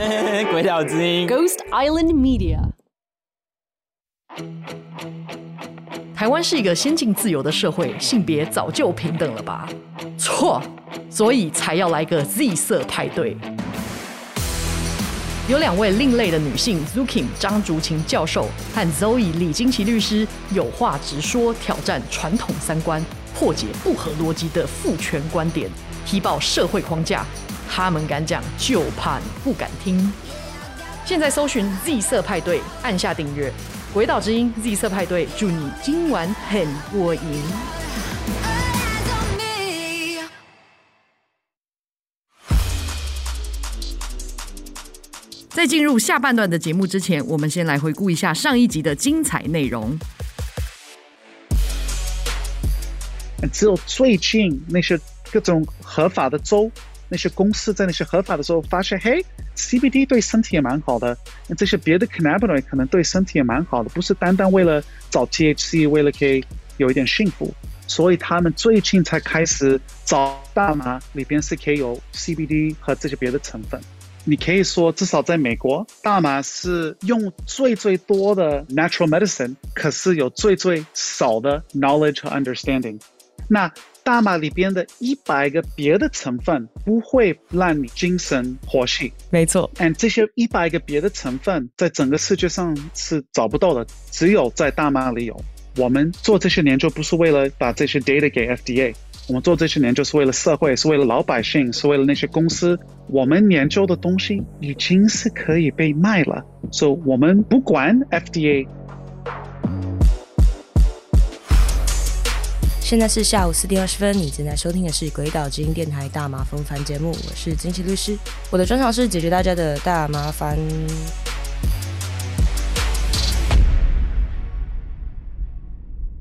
鬼岛之音，Ghost Island Media。台湾是一个先进自由的社会，性别早就平等了吧？错，所以才要来个 Z 色派对。有两位另类的女性，Zukin 张竹琴教授和 Zoe 李金奇律师，有话直说，挑战传统三观，破解不合逻辑的父权观点，踢爆社会框架。他们敢讲，就怕你不敢听。现在搜寻 Z 色派对，按下订阅。鬼岛之音 Z 色派对，祝你今晚很过瘾。在进入下半段的节目之前，我们先来回顾一下上一集的精彩内容。只有最近那些各种合法的州，那些公司在那些合法的时候发现，嘿，CBD 对身体也蛮好的，这些别的 cannabinoid 可能对身体也蛮好的，不是单单为了找 THC，为了可以有一点幸福，所以他们最近才开始找大麻里边是可以有 CBD 和这些别的成分。你可以说，至少在美国，大麻是用最最多的 natural medicine，可是有最最少的 knowledge 和 understanding。那大麻里边的一百个别的成分不会让你精神活性，没错。And 这些一百个别的成分在整个世界上是找不到的，只有在大麻里有。我们做这些研究不是为了把这些 data 给 FDA。我们做这些年就是为了社会，是为了老百姓，是为了那些公司。我们研究的东西已经是可以被卖了，所以我们不管 FDA。现在是下午四点二十分，你正在收听的是《鬼岛之音》电台大麻烦节目，我是金奇律师，我的专长是解决大家的大麻烦。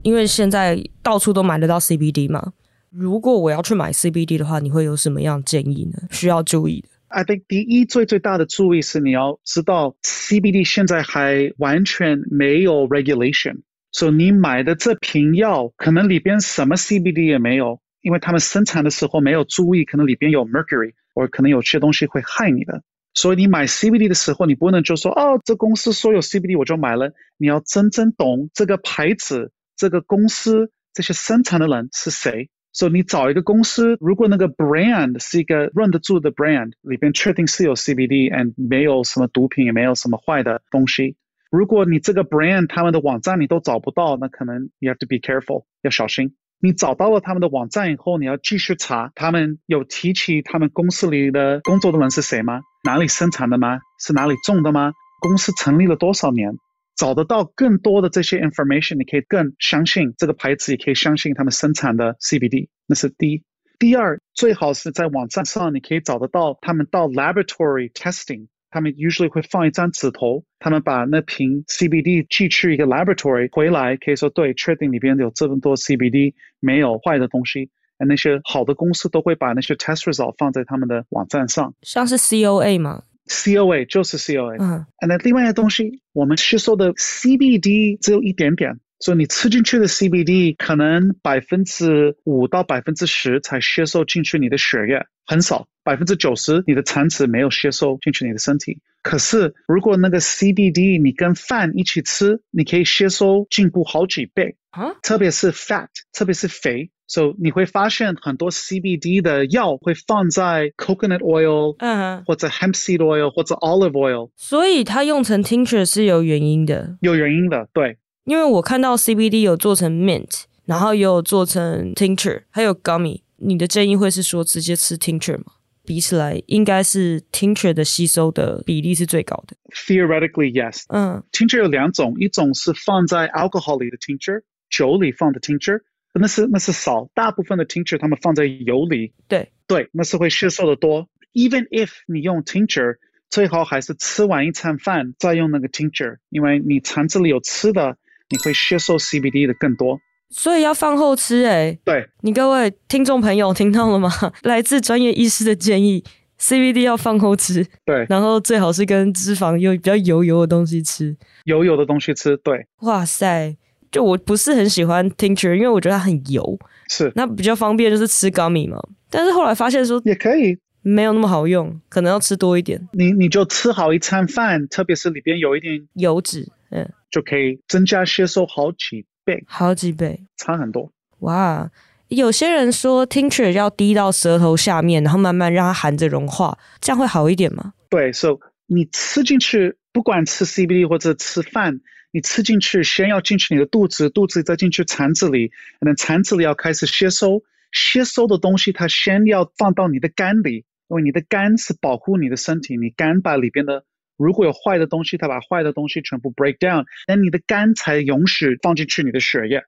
因为现在到处都买得到 CBD 嘛。如果我要去买 CBD 的话，你会有什么样建议呢？需要注意的？I think 第一最最大的注意是你要知道 CBD 现在还完全没有 regulation，所以你买的这瓶药可能里边什么 CBD 也没有，因为他们生产的时候没有注意，可能里边有 mercury，或可能有些东西会害你的。所以你买 CBD 的时候，你不能就说哦，这公司说有 CBD 我就买了。你要真正懂这个牌子、这个公司、这些生产的人是谁。所以你找一个公司，如果那个 brand 是一个认得住的 brand，里边确定是有 CBD，and 没有什么毒品，也没有什么坏的东西。如果你这个 brand 他们的网站你都找不到，那可能 you have to be careful，要小心。你找到了他们的网站以后，你要继续查，他们有提起他们公司里的工作的人是谁吗？哪里生产的吗？是哪里种的吗？公司成立了多少年？找得到更多的这些 information，你可以更相信这个牌子，也可以相信他们生产的 CBD。那是第一。第二，最好是在网站上，你可以找得到他们到 laboratory testing，他们 usually 会放一张纸头，他们把那瓶 CBD 寄去一个 laboratory 回来，可以说对，确定里边有这么多 CBD，没有坏的东西。那些好的公司都会把那些 test result 放在他们的网站上，像是 COA 吗？COA 就是 COA，嗯，那另外一个东西，我们吸收的 CBD 只有一点点，所以你吃进去的 CBD 可能百分之五到百分之十才吸收进去你的血液，很少，百分之九十你的肠子没有吸收进去你的身体。可是如果那个 CBD 你跟饭一起吃，你可以吸收进步好几倍啊，特别是 fat，特别是肥。所以你会发现很多 CBD 的药会放在 coconut oil，嗯，或者 hemp seed oil，或者 olive oil。所以它用成 tincture 是有原因的。有原因的，对。因为我看到 CBD 有做成 mint，然后也有做成 tincture，还有 gummy。你的建议会是说直接吃 tincture 吗？比起来，应该是 tincture 的吸收的比例是最高的。Theoretically, yes。嗯，tincture 有两种，一种是放在 alcohol 里的 tincture，酒里放的 tincture。那是那是少，大部分的 tincture 他们放在油里，对对，那是会吸收的多。Even if 你用 tincture，最好还是吃完一餐饭再用那个 tincture，因为你肠子里有吃的，你会吸收 CBD 的更多。所以要饭后吃哎、欸。对，你各位听众朋友听到了吗？来自专业医师的建议，CBD 要饭后吃。对，然后最好是跟脂肪有比较油油的东西吃。油油的东西吃，对。哇塞。就我不是很喜欢 tincture，因为我觉得它很油。是，那比较方便就是吃 gummy 嘛。但是后来发现说也可以，没有那么好用，可能要吃多一点。你你就吃好一餐饭，特别是里边有一点油脂，嗯，就可以增加吸收好几倍，好几倍，差很多。哇，有些人说 tincture 要滴到舌头下面，然后慢慢让它含着融化，这样会好一点吗？对，so 你吃进去，不管吃 CBD 或者吃饭，你吃进去先要进去你的肚子，肚子再进去肠子里，然后肠子里要开始吸收。吸收的东西，它先要放到你的肝里，因为你的肝是保护你的身体，你肝把里边的如果有坏的东西，它把坏的东西全部 break down，那你的肝才允许放进去你的血液。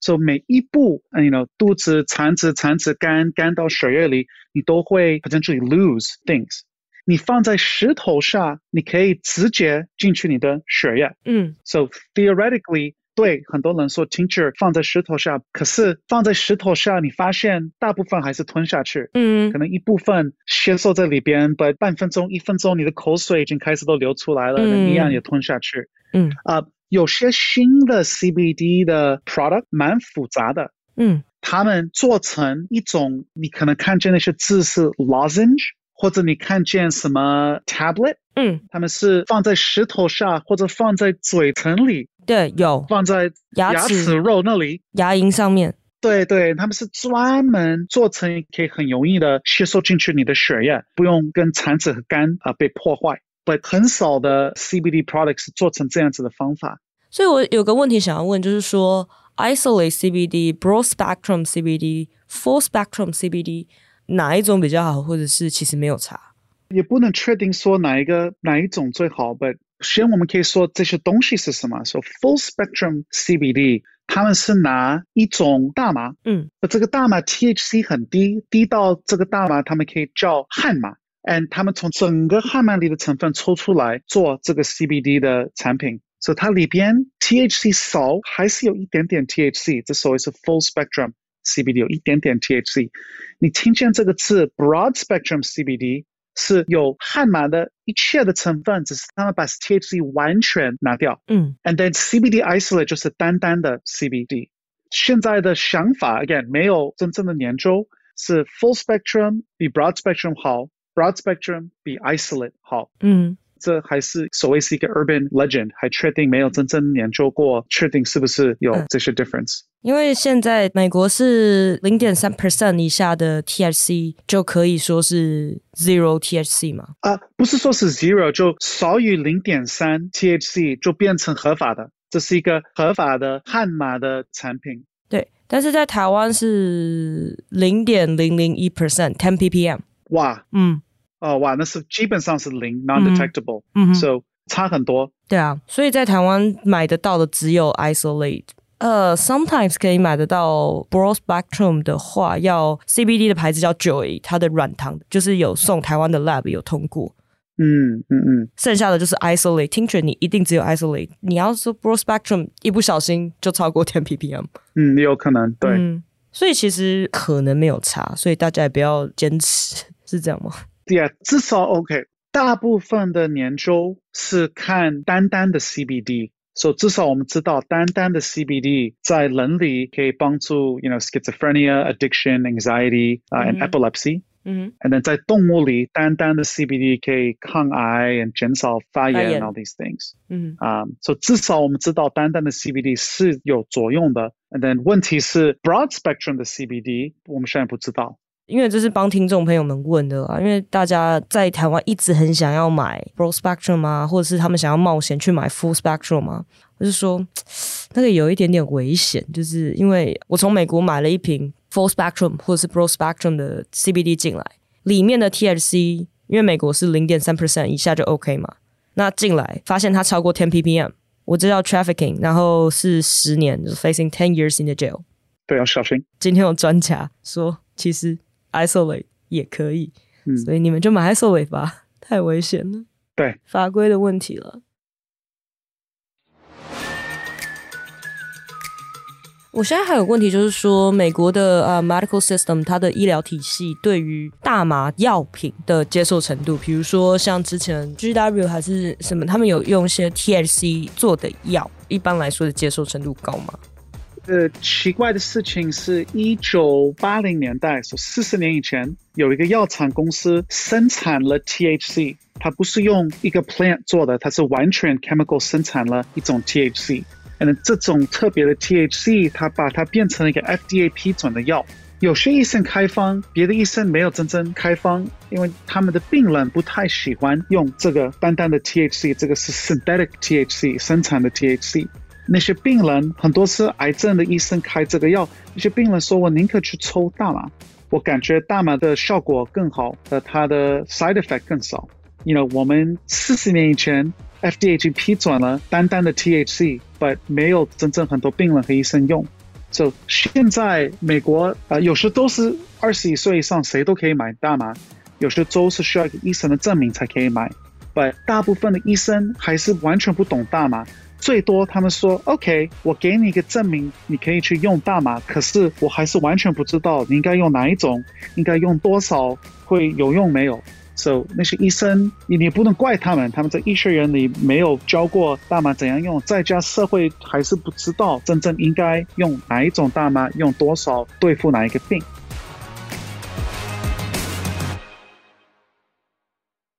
所以每一步，you know，肚子、肠子、肠子、肝、肝到血液里，你都会 potentially lose things。你放在石头上，你可以直接进去你的血液。嗯，so theoretically。对，很多人说 tincture 放在石头下，可是放在石头下，你发现大部分还是吞下去。嗯，可能一部分吸收在里边，不，半分钟、一分钟，你的口水已经开始都流出来了，嗯、你一样也吞下去。嗯，啊、呃，有些新的 CBD 的 product 蛮复杂的。嗯，他们做成一种，你可能看见那些字是 lozenge。或者你看见什么 tablet，嗯，他们是放在石头上，或者放在嘴唇里，对，有放在牙齿肉那里，牙龈上面，对对，他们是专门做成可以很容易的吸收进去你的血液，不用跟肠子和肝啊被破坏。但很少的 CBD products 做成这样子的方法。所以我有个问题想要问，就是说 isolate CBD、broad spectrum CBD、full spectrum CBD。哪一种比较好，或者是其实没有差，也不能确定说哪一个哪一种最好。But 先我们可以说这些东西是什么？说、so、full spectrum CBD，他们是拿一种大麻，嗯，这个大麻 THC 很低，低到这个大麻他们可以叫汉麻，and 他们从整个汉麻里的成分抽出来做这个 CBD 的产品，所以它里边 THC 少，还是有一点点 THC，这所谓是 full spectrum。CBD 有一点点 THC，你听见这个字 broad spectrum CBD 是有汉麻的一切的成分，只是他们把 THC 完全拿掉。嗯，and then CBD isolate 就是单单的 CBD。现在的想法 again 没有真正的研究，是 full spectrum 比 broad spectrum 好，broad spectrum 比 isolate 好。嗯。 这还是所谓是一个 urban legend，还确定没有真正研究过，确定是不是有这些 difference？嗯，因为现在美国是零点三 percent 以下的 THC 就可以说是 zero THC 吗？啊，不是说是 zero，就少于零点三 THC 就变成合法的，这是一个合法的悍马的产品。对，但是在台湾是零点零零一 percent，ten ppm。哇，嗯。哦，哇，那是基本上是零，non-detectable，嗯，so 差很多。对啊，所以在台湾买得到的只有 isolate，呃，sometimes 可以买得到 broad spectrum 的话，要 CBD 的牌子叫 Joy，它的软糖就是有送台湾的 lab 有通过。嗯嗯嗯，剩下的就是 isolate tincture，你一定只有 isolate，你要说 broad spectrum，一不小心就超过10 ppm。嗯，有可能，对。嗯，所以其实可能没有差，所以大家也不要坚持，是这样吗？对啊，至少 OK。大部分的研究是看单单的 CBD，所以至少我们知道单单的 CBD 在人里可以帮助，you know schizophrenia, addiction, anxiety 啊、uh, and epilepsy。嗯。And then 在动物里，单单的 CBD 可以抗癌，and 减少发炎，and all these things。嗯。啊，所以至少我们知道单单的 CBD 是有作用的。And then 问题是 broad spectrum 的 CBD，我们现在不知道。 因为这是帮听众朋友们问的啊，因为大家在台湾一直很想要买 broad spectrum 啊，或者是他们想要冒险去买 full spectrum 啊，我就说那个有一点点危险，就是因为我从美国买了一瓶 full spectrum 或者是 broad spectrum 的 CBD 进来，里面的 THC 因为美国是零点三 percent 以下就 OK 嘛，那进来发现它超过 ten ppm，我这叫 trafficking，然后是十年，就是 facing ten years in the jail，对，要小心。今天有专家说，其实。Isolate 也可以，嗯，所以你们就买 Isolate 吧，太危险了。对，法规的问题了。我现在还有问题，就是说美国的呃、uh, medical system 它的医疗体系对于大麻药品的接受程度，比如说像之前 GW 还是什么，他们有用一些 THC 做的药，一般来说的接受程度高吗？呃奇怪的事情是，一九八零年代，说四十年以前，有一个药厂公司生产了 THC，它不是用一个 plant 做的，它是完全 chemical 生产了一种 THC。嗯，这种特别的 THC，它把它变成了一个 FDA 批准的药。有些医生开方，别的医生没有真正开方，因为他们的病人不太喜欢用这个单单的 THC，这个是 synthetic THC 生产的 THC。那些病人很多是癌症的医生开这个药，那些病人说，我宁可去抽大麻，我感觉大麻的效果更好，呃，它的 side effect 更少。因为我们四十年以前 FDA 就批准了单单的 THC，but 没有真正很多病人和医生用。就、so, 现在美国呃，有时都是二十一岁以上谁都可以买大麻，有些州是需要一个医生的证明才可以买。但大部分的医生还是完全不懂大麻，最多他们说 OK，我给你一个证明，你可以去用大麻，可是我还是完全不知道你应该用哪一种，应该用多少，会有用没有。So 那些医生，你你不能怪他们，他们在医学院里没有教过大麻怎样用，在家社会还是不知道真正应该用哪一种大麻，用多少对付哪一个病。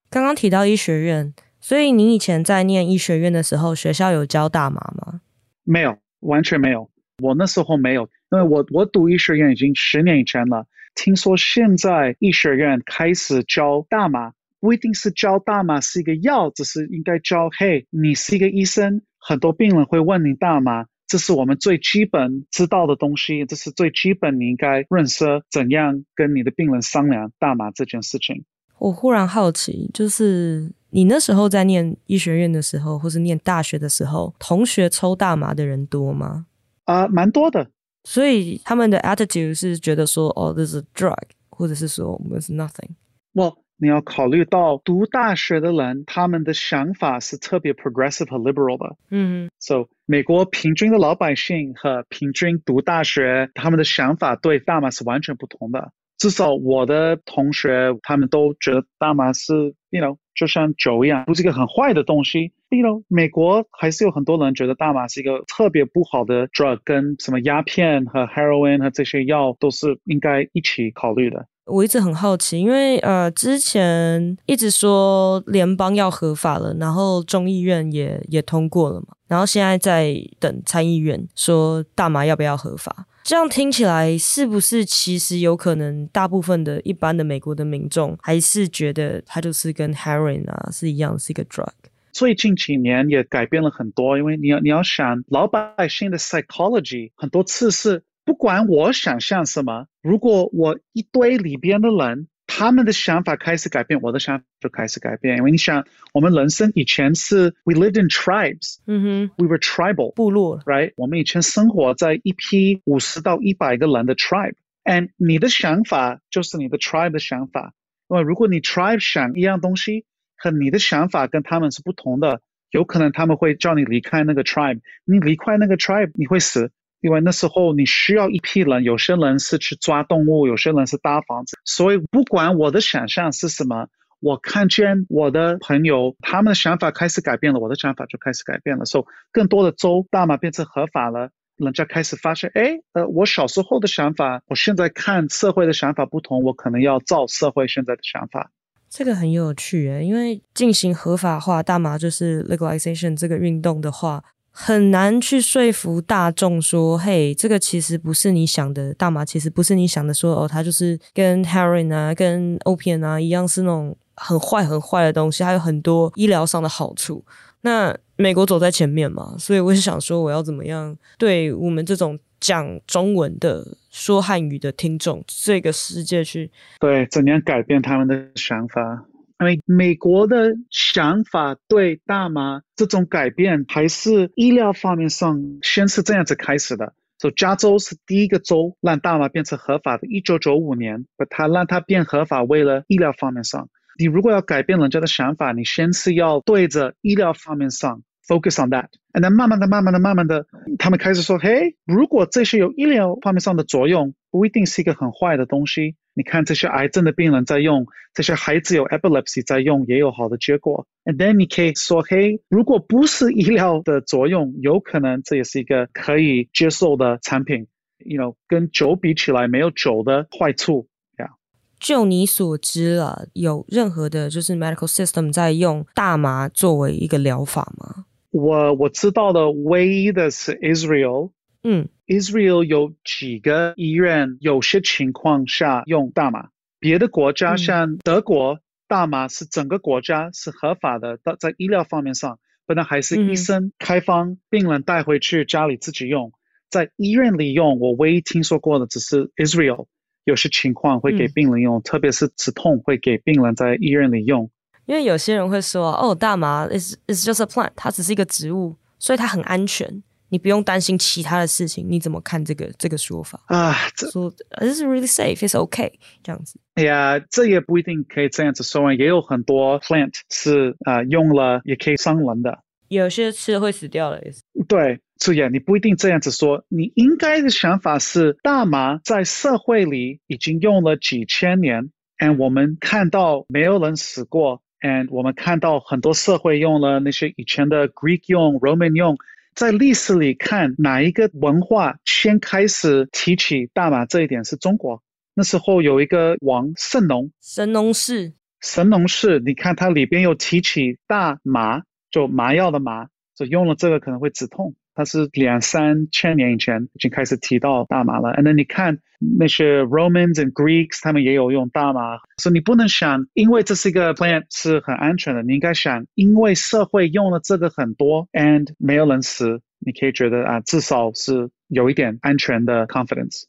刚刚提到医学院，所以你以前在念医学院的时候，学校有教大麻吗？没有，完全没有。我那时候没有，因为我我读医学院已经十年以前了。听说现在医学院开始教大麻，不一定是教大麻是一个药，只是应该教，嘿，你是一个医生，很多病人会问你大麻，这是我们最基本知道的东西，这是最基本你应该认识怎样跟你的病人商量大麻这件事情。我忽然好奇，就是你那时候在念医学院的时候，或是念大学的时候，同学抽大麻的人多吗？啊、呃，蛮多的。所以他们的 attitude 是觉得说，哦，this is drug，或者是说，this is nothing。Well，你要考虑到读大学的人，他们的想法是特别 progressive 和 liberal 的。嗯，So 美国平均的老百姓和平均读大学，他们的想法对大麻是完全不同的。至少我的同学，他们都觉得大麻是，you know，就像酒一样，不是一个很坏的东西。例如美国还是有很多人觉得大麻是一个特别不好的 drug，跟什么鸦片和 heroin 和这些药都是应该一起考虑的。我一直很好奇，因为呃，之前一直说联邦要合法了，然后众议院也也通过了嘛，然后现在在等参议院说大麻要不要合法。这样听起来，是不是其实有可能，大部分的一般的美国的民众还是觉得它就是跟 heroin 啊是一样，是一个 drug？最近几年也改变了很多，因为你要你要想老百姓的 psychology，很多次是不管我想象什么，如果我一堆里边的人。他们的想法开始改变，我的想法就开始改变。因为你想，我们人生以前是 we lived in tribes，嗯哼，we were tribal 部落，right？我们以前生活在一批五十到一百个人的 tribe，and 你的想法就是你的 tribe 的想法。因为如果你 tribe 想一样东西，和你的想法跟他们是不同的，有可能他们会叫你离开那个 tribe。你离开那个 tribe，你会死。因为那时候你需要一批人，有些人是去抓动物，有些人是搭房子。所以不管我的想象是什么，我看见我的朋友他们的想法开始改变了，我的想法就开始改变了。所以更多的州大麻变成合法了，人家开始发现，哎，呃，我小时候的想法，我现在看社会的想法不同，我可能要照社会现在的想法。这个很有趣诶，因为进行合法化大麻就是 legalization 这个运动的话。很难去说服大众说，嘿，这个其实不是你想的，大麻其实不是你想的说，哦，它就是跟 heroin 啊、跟 opium 啊一样，是那种很坏、很坏的东西，还有很多医疗上的好处。那美国走在前面嘛，所以我是想说，我要怎么样对我们这种讲中文的、说汉语的听众，这个世界去对怎样改变他们的想法？因为美国的想法对大麻这种改变，还是医疗方面上先是这样子开始的。所以加州是第一个州让大麻变成合法的，一九九五年，把它让它变合法，为了医疗方面上。你如果要改变人家的想法，你先是要对着医疗方面上 focus on that，and then 慢慢的、慢慢的、慢慢的，他们开始说，嘿，如果这些有医疗方面上的作用，不一定是一个很坏的东西。你看这些癌症的病人在用，这些孩子有 epilepsy 在用，也有好的结果。And then 你可以说，嘿，如果不是医疗的作用，有可能这也是一个可以接受的产品。You know，跟酒比起来，没有酒的坏处。Yeah. 就你所知啊，有任何的就是 medical system 在用大麻作为一个疗法吗？我我知道的唯一的是 Israel。嗯，Israel 有几个医院，有些情况下用大麻。别的国家像德国，大麻是整个国家是合法的，到在医疗方面上，不能还是医生开方，病人带回去家里自己用。在医院里用，我唯一听说过的只是 Israel，有些情况会给病人用，特别是止痛会给病人在医院里用。因为有些人会说，哦，大麻 is is just a plant，它只是一个植物，所以它很安全。你不用担心其他的事情，你怎么看这个这个说法啊？说 this is really safe, it's okay 这样子。哎呀，这也不一定可以这样子说，也有很多 plant 是啊、呃、用了也可以伤人的，有些吃了会死掉的。对，所以你不一定这样子说。你应该的想法是，大麻在社会里已经用了几千年，and 我们看到没有人死过，and 我们看到很多社会用了那些以前的 Greek 用 Roman 用。在历史里看，哪一个文化先开始提起大麻这一点是中国。那时候有一个王神农，神农氏，神农氏，你看它里边有提起大麻，就麻药的麻，就用了这个可能会止痛。它是两三千年以前已经开始提到大麻了。And then 你看那些 Romans and Greeks，他们也有用大麻。所以你不能想，因为这是一个 plant 是很安全的。你应该想，因为社会用了这个很多，and 没有人死，你可以觉得啊，至少是有一点安全的 confidence。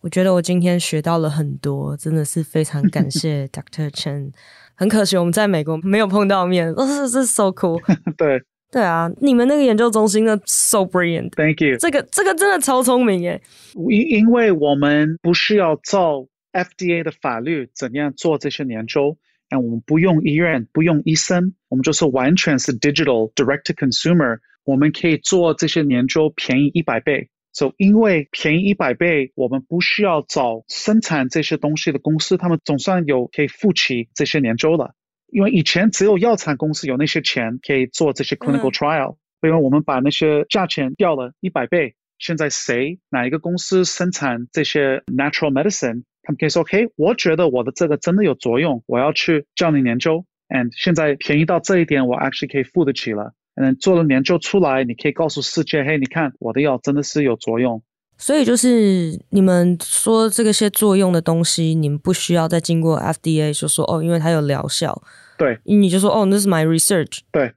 我觉得我今天学到了很多，真的是非常感谢 Dr. Chen。很可惜我们在美国没有碰到面，哦，这是 so cool。对。对啊，你们那个研究中心的 so brilliant。Thank you。这个这个真的超聪明耶。因因为我们不需要照 FDA 的法律怎样做这些研究，那我们不用医院，不用医生，我们就是完全是 digital direct to consumer，我们可以做这些研究便宜一百倍。So 因为便宜一百倍，我们不需要找生产这些东西的公司，他们总算有可以付起这些研究了。因为以前只有药厂公司有那些钱可以做这些 clinical trial，因为我们把那些价钱掉了一百倍。现在谁哪一个公司生产这些 natural medicine，他们可以说：“OK，我觉得我的这个真的有作用，我要去叫你研究。” And 现在便宜到这一点，我 actually 可以付得起了。嗯，做了研究出来，你可以告诉世界：“嘿，你看我的药真的是有作用。”所以就是你们说这个些作用的东西，你们不需要再经过 FDA 就说哦，因为它有疗效。对，你就说哦，那是 my research。对，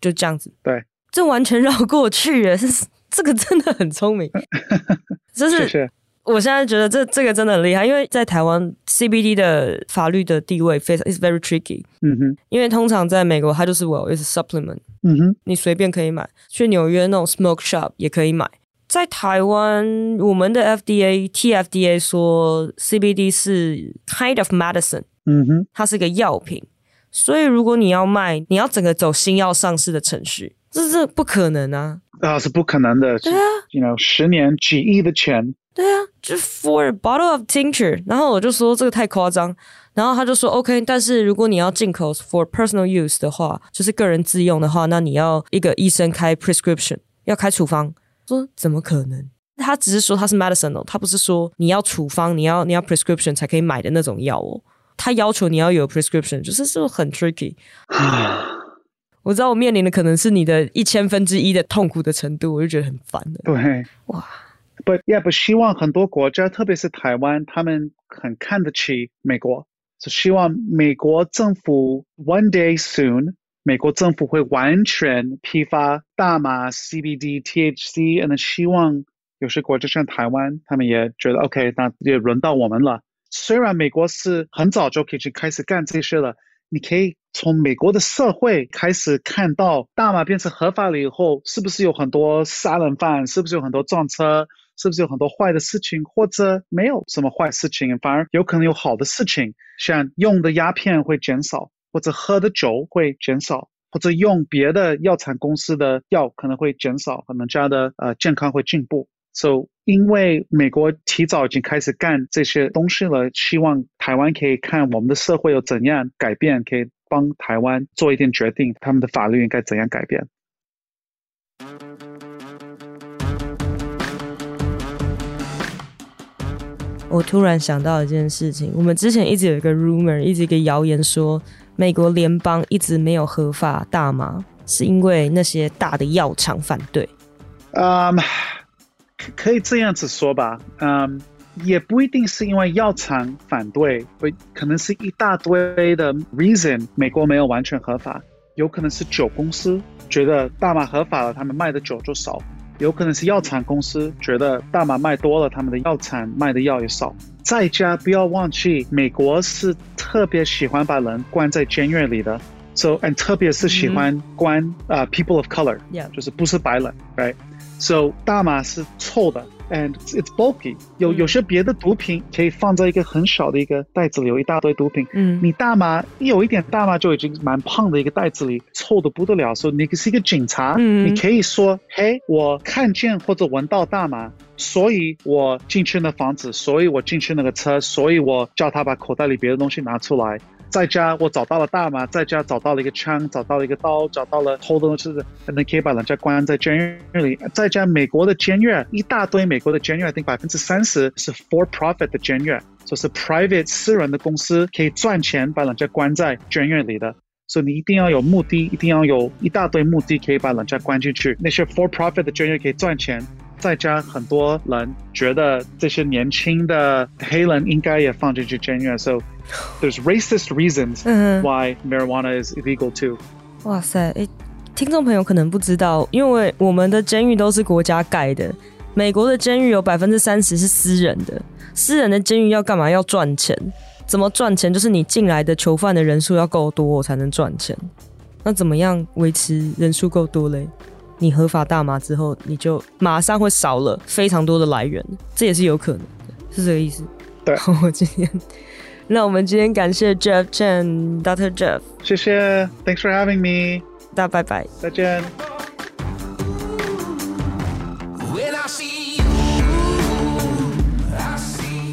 就这样子。对，这完全绕过去耶，这这个真的很聪明。就是，是我现在觉得这这个真的很厉害，因为在台湾 CBD 的法律的地位非常 is very tricky。嗯哼，因为通常在美国它就是 well is supplement。嗯哼，你随便可以买，去纽约那种 smoke shop 也可以买。在台湾，我们的 FDA、TFDA 说 CBD 是 kind of medicine，嗯哼，它是个药品，所以如果你要卖，你要整个走新药上市的程序，这是不可能啊！啊，是不可能的。对啊，you know，十年几亿的钱。对啊，就 for a bottle of tincture，然后我就说这个太夸张，然后他就说 OK，但是如果你要进口 for personal use 的话，就是个人自用的话，那你要一个医生开 prescription，要开处方。说怎么可能？他只是说他是 medicine 哦，他不是说你要处方，你要你要 prescription 才可以买的那种药哦。他要求你要有 prescription，就是是不是很 tricky？我知道我面临的可能是你的一千分之一的痛苦的程度，我就觉得很烦的。对，哇，But yeah，不希望很多国家，特别是台湾，他们很看得起美国，是希望美国政府 one day soon。美国政府会完全批发大麻、CBD、THC，嗯，希望有些国家像台湾，他们也觉得 OK，那也轮到我们了。虽然美国是很早就可以去开始干这些了，你可以从美国的社会开始看到大麻变成合法了以后，是不是有很多杀人犯，是不是有很多撞车，是不是有很多坏的事情，或者没有什么坏事情，反而有可能有好的事情，像用的鸦片会减少。或者喝的酒会减少，或者用别的药厂公司的药可能会减少，可能家的呃健康会进步。So 因为美国提早已经开始干这些东西了，希望台湾可以看我们的社会有怎样改变，可以帮台湾做一点决定，他们的法律应该怎样改变。我突然想到一件事情，我们之前一直有一个 rumor，一直一个谣言说，美国联邦一直没有合法大麻，是因为那些大的药厂反对。嗯可以这样子说吧。嗯也不一定是因为药厂反对，会可能是一大堆的 reason，美国没有完全合法，有可能是酒公司觉得大麻合法了，他们卖的酒就少。有可能是药厂公司觉得大麻卖多了，他们的药厂卖的药也少。再加不要忘记，美国是特别喜欢把人关在监狱里的，so and 特别是喜欢关啊、uh, people of color，Yeah. 就是不是白人，right？So 大麻是臭的。And it's bulky，有有些别的毒品可以放在一个很小的一个袋子里，有一大堆毒品。嗯，你大麻你有一点大麻就已经蛮胖的一个袋子里，臭的不得了。所以你是一个警察，嗯，你可以说，嘿，我看见或者闻到大麻，所以我进去那房子，所以我进去那个车，所以我叫他把口袋里别的东西拿出来。在家我找到了大麻，在家找到了一个枪，找到了一个刀，找到了偷东西的，那可以把人家关在监狱里。在家美国的监狱一大堆，美国的监狱，I think 百分之三十是 for profit 的监狱，就是 private 私人的公司可以赚钱把人家关在监狱里的。所以你一定要有目的，一定要有一大堆目的可以把人家关进去。那些 for profit 的监狱可以赚钱。再加很多人觉得这些年轻的黑人应该也放进去监狱，so there's racist reasons why marijuana is illegal too。哇塞，诶，听众朋友可能不知道，因为我们的监狱都是国家盖的，美国的监狱有百分之三十是私人的，私人的监狱要干嘛？要赚钱，怎么赚钱？就是你进来的囚犯的人数要够多，我才能赚钱。那怎么样维持人数够多嘞？你合法大麻之后，你就马上会少了非常多的来源，这也是有可能的，是这个意思。对，我今天，那我们今天感谢 Jeff Chen，Dr. Jeff，谢谢，Thanks for having me，大家拜拜，再见。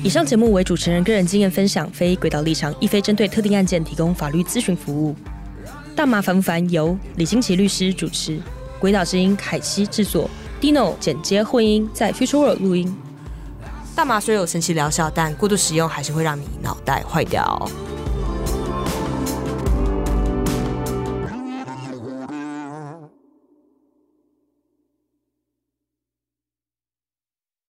以上节目为主持人个人经验分享，非轨道立场，亦非针对特定案件提供法律咨询服务。大麻烦不烦？由李新奇律师主持。鬼岛之音凯西制作，Dino 剪接混音，在 Future World 录音。大麻虽有神奇疗效，但过度使用还是会让你脑袋坏掉。